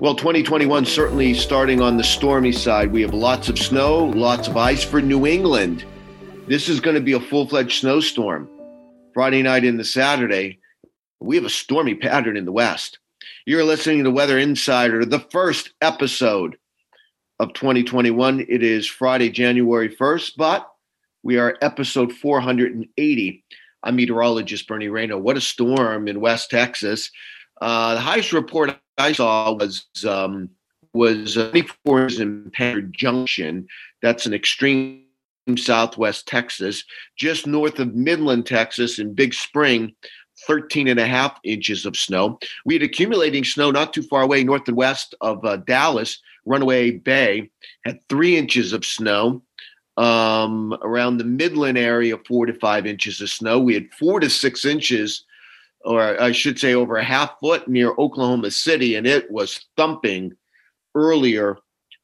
Well, 2021 certainly starting on the stormy side. We have lots of snow, lots of ice for New England. This is going to be a full fledged snowstorm. Friday night into Saturday, we have a stormy pattern in the West. You're listening to Weather Insider, the first episode of 2021. It is Friday, January 1st, but we are episode 480. I'm meteorologist Bernie Rayno. What a storm in West Texas. Uh, the highest report I saw was um, was 24 in Panther Junction. That's an extreme southwest Texas, just north of Midland, Texas, in Big Spring. 13 and a half inches of snow. We had accumulating snow not too far away, north and west of uh, Dallas. Runaway Bay had three inches of snow. Um, around the Midland area, four to five inches of snow. We had four to six inches or I should say over a half foot near Oklahoma City, and it was thumping earlier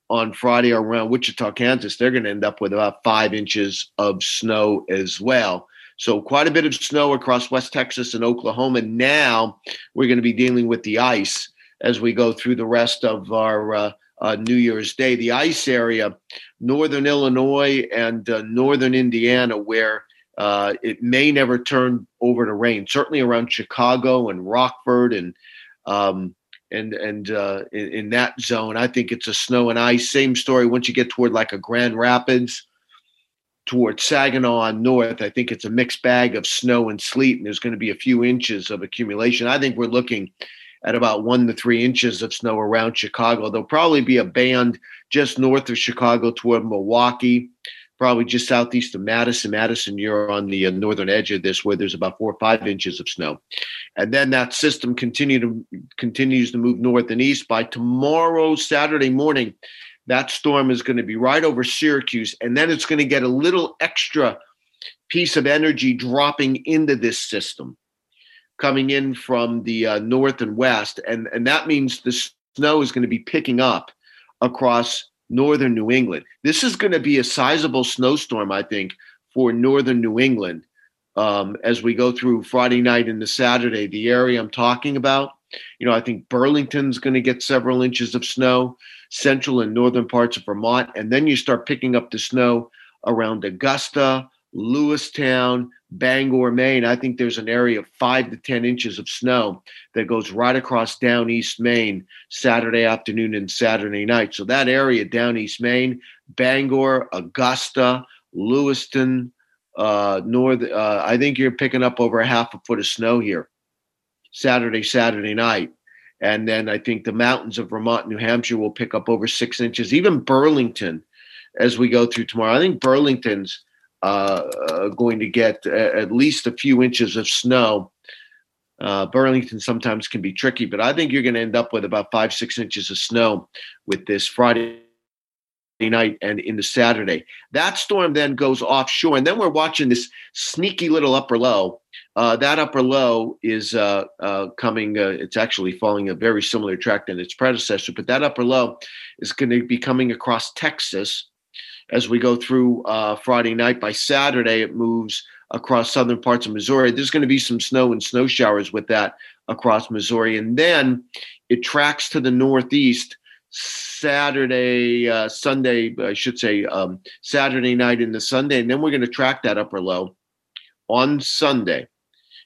on Friday around Wichita, Kansas. They're going to end up with about five inches of snow as well. So, quite a bit of snow across West Texas and Oklahoma. Now, we're going to be dealing with the ice as we go through the rest of our uh, uh, New Year's Day. The ice area, northern Illinois and uh, northern Indiana, where uh, it may never turn over to rain. Certainly around Chicago and Rockford and um, and and uh, in, in, that zone, I think it's a snow and ice. Same story once you get toward like a Grand Rapids, toward Saginaw on north. I think it's a mixed bag of snow and sleet, and there's going to be a few inches of accumulation. I think we're looking at about one to three inches of snow around Chicago. There'll probably be a band just north of Chicago toward Milwaukee probably just southeast of Madison. Madison, you're on the uh, northern edge of this, where there's about four or five inches of snow, and then that system continue to continues to move north and east. By tomorrow, Saturday morning, that storm is going to be right over Syracuse, and then it's going to get a little extra piece of energy dropping into this system, coming in from the uh, north and west, and and that means the snow is going to be picking up across northern New England. This is going to be a sizable snowstorm, I think, for northern New England um, as we go through Friday night into Saturday. The area I'm talking about, you know, I think Burlington's going to get several inches of snow, central and northern parts of Vermont, and then you start picking up the snow around Augusta, Lewistown, Bangor, Maine, I think there's an area of five to 10 inches of snow that goes right across down East Maine Saturday afternoon and Saturday night. So that area down East Maine, Bangor, Augusta, Lewiston, uh, North, uh, I think you're picking up over a half a foot of snow here Saturday, Saturday night. And then I think the mountains of Vermont, New Hampshire will pick up over six inches. Even Burlington, as we go through tomorrow, I think Burlington's uh, going to get at least a few inches of snow. Uh, Burlington sometimes can be tricky, but I think you're going to end up with about five, six inches of snow with this Friday night and into Saturday. That storm then goes offshore, and then we're watching this sneaky little upper low. Uh, that upper low is uh, uh, coming. Uh, it's actually following a very similar track than its predecessor, but that upper low is going to be coming across Texas as we go through uh, Friday night. By Saturday, it moves across southern parts of Missouri. There's going to be some snow and snow showers with that across Missouri. And then it tracks to the northeast Saturday, uh, Sunday, I should say, um, Saturday night into Sunday. And then we're going to track that upper low on Sunday.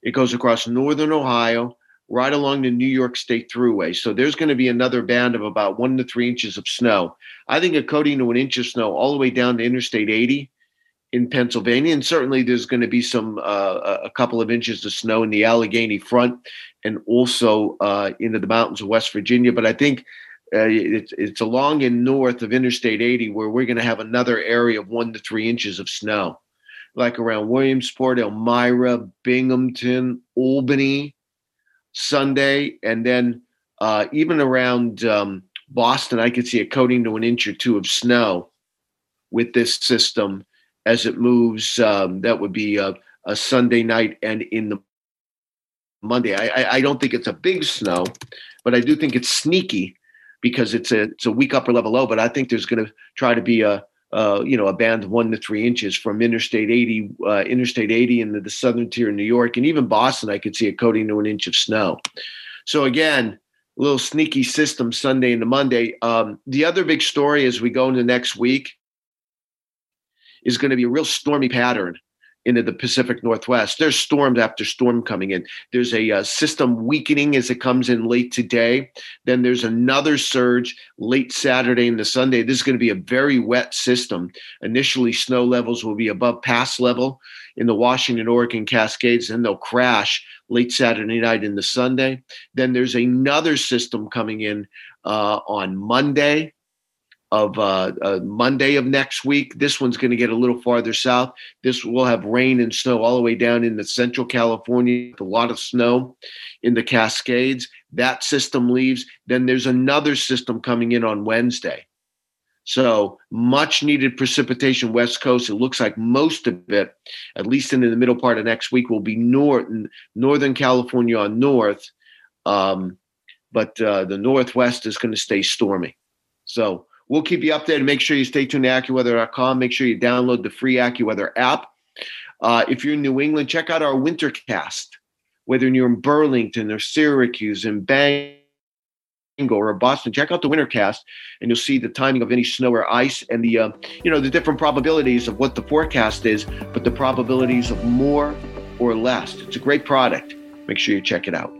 It goes across northern Ohio, right along the New York State Thruway. So there's going to be another band of about one to three inches of snow. I think a coating to an inch of snow all the way down to Interstate 80 in Pennsylvania, and certainly there's going to be some uh, a couple of inches of snow in the Allegheny front and also uh, into the mountains of West Virginia. But I think uh, it's it's along and north of Interstate 80 where we're going to have another area of one to three inches of snow, like around Williamsport, Elmira, Binghamton, Albany, Sunday, and then uh, even around um, Boston, I could see a coating to an inch or two of snow with this system as it moves. Um, that would be a, a, Sunday night and in the Monday. I, I, I, don't think it's a big snow, but I do think it's sneaky because it's a it's a weak upper level low. But I think there's going to try to be a uh, you know, a band one to three inches from Interstate 80, uh, Interstate 80 into the southern tier of New York, and even Boston. I could see it coating to an inch of snow. So again, a little sneaky system Sunday into Monday. Um, the other big story as we go into next week is going to be a real stormy pattern into the Pacific Northwest. There's storms after storm coming in. There's a uh, system weakening as it comes in late today. Then there's another surge late Saturday into Sunday. This is going to be a very wet system. Initially, snow levels will be above pass level in the Washington, Oregon Cascades, and they'll crash late Saturday night into Sunday. Then there's another system coming in uh, on Monday of uh, uh, Monday of next week. This one's going to get a little farther south. This will have rain and snow all the way down into central California, a lot of snow in the Cascades. That system leaves. Then there's another system coming in on Wednesday. So much needed precipitation west coast. It looks like most of it, at least in the middle part of next week, will be north northern California on north. Um, but uh, the northwest is going to stay stormy. So We'll keep you updated. Make sure you stay tuned to AccuWeather.com. Make sure you download the free AccuWeather app. Uh, if you're in New England, check out our Wintercast. Whether you're in Burlington or Syracuse and Bangor or Boston, check out the Wintercast, and you'll see the timing of any snow or ice and the uh, you know the different probabilities of what the forecast is, but the probabilities of more or less. It's a great product. Make sure you check it out.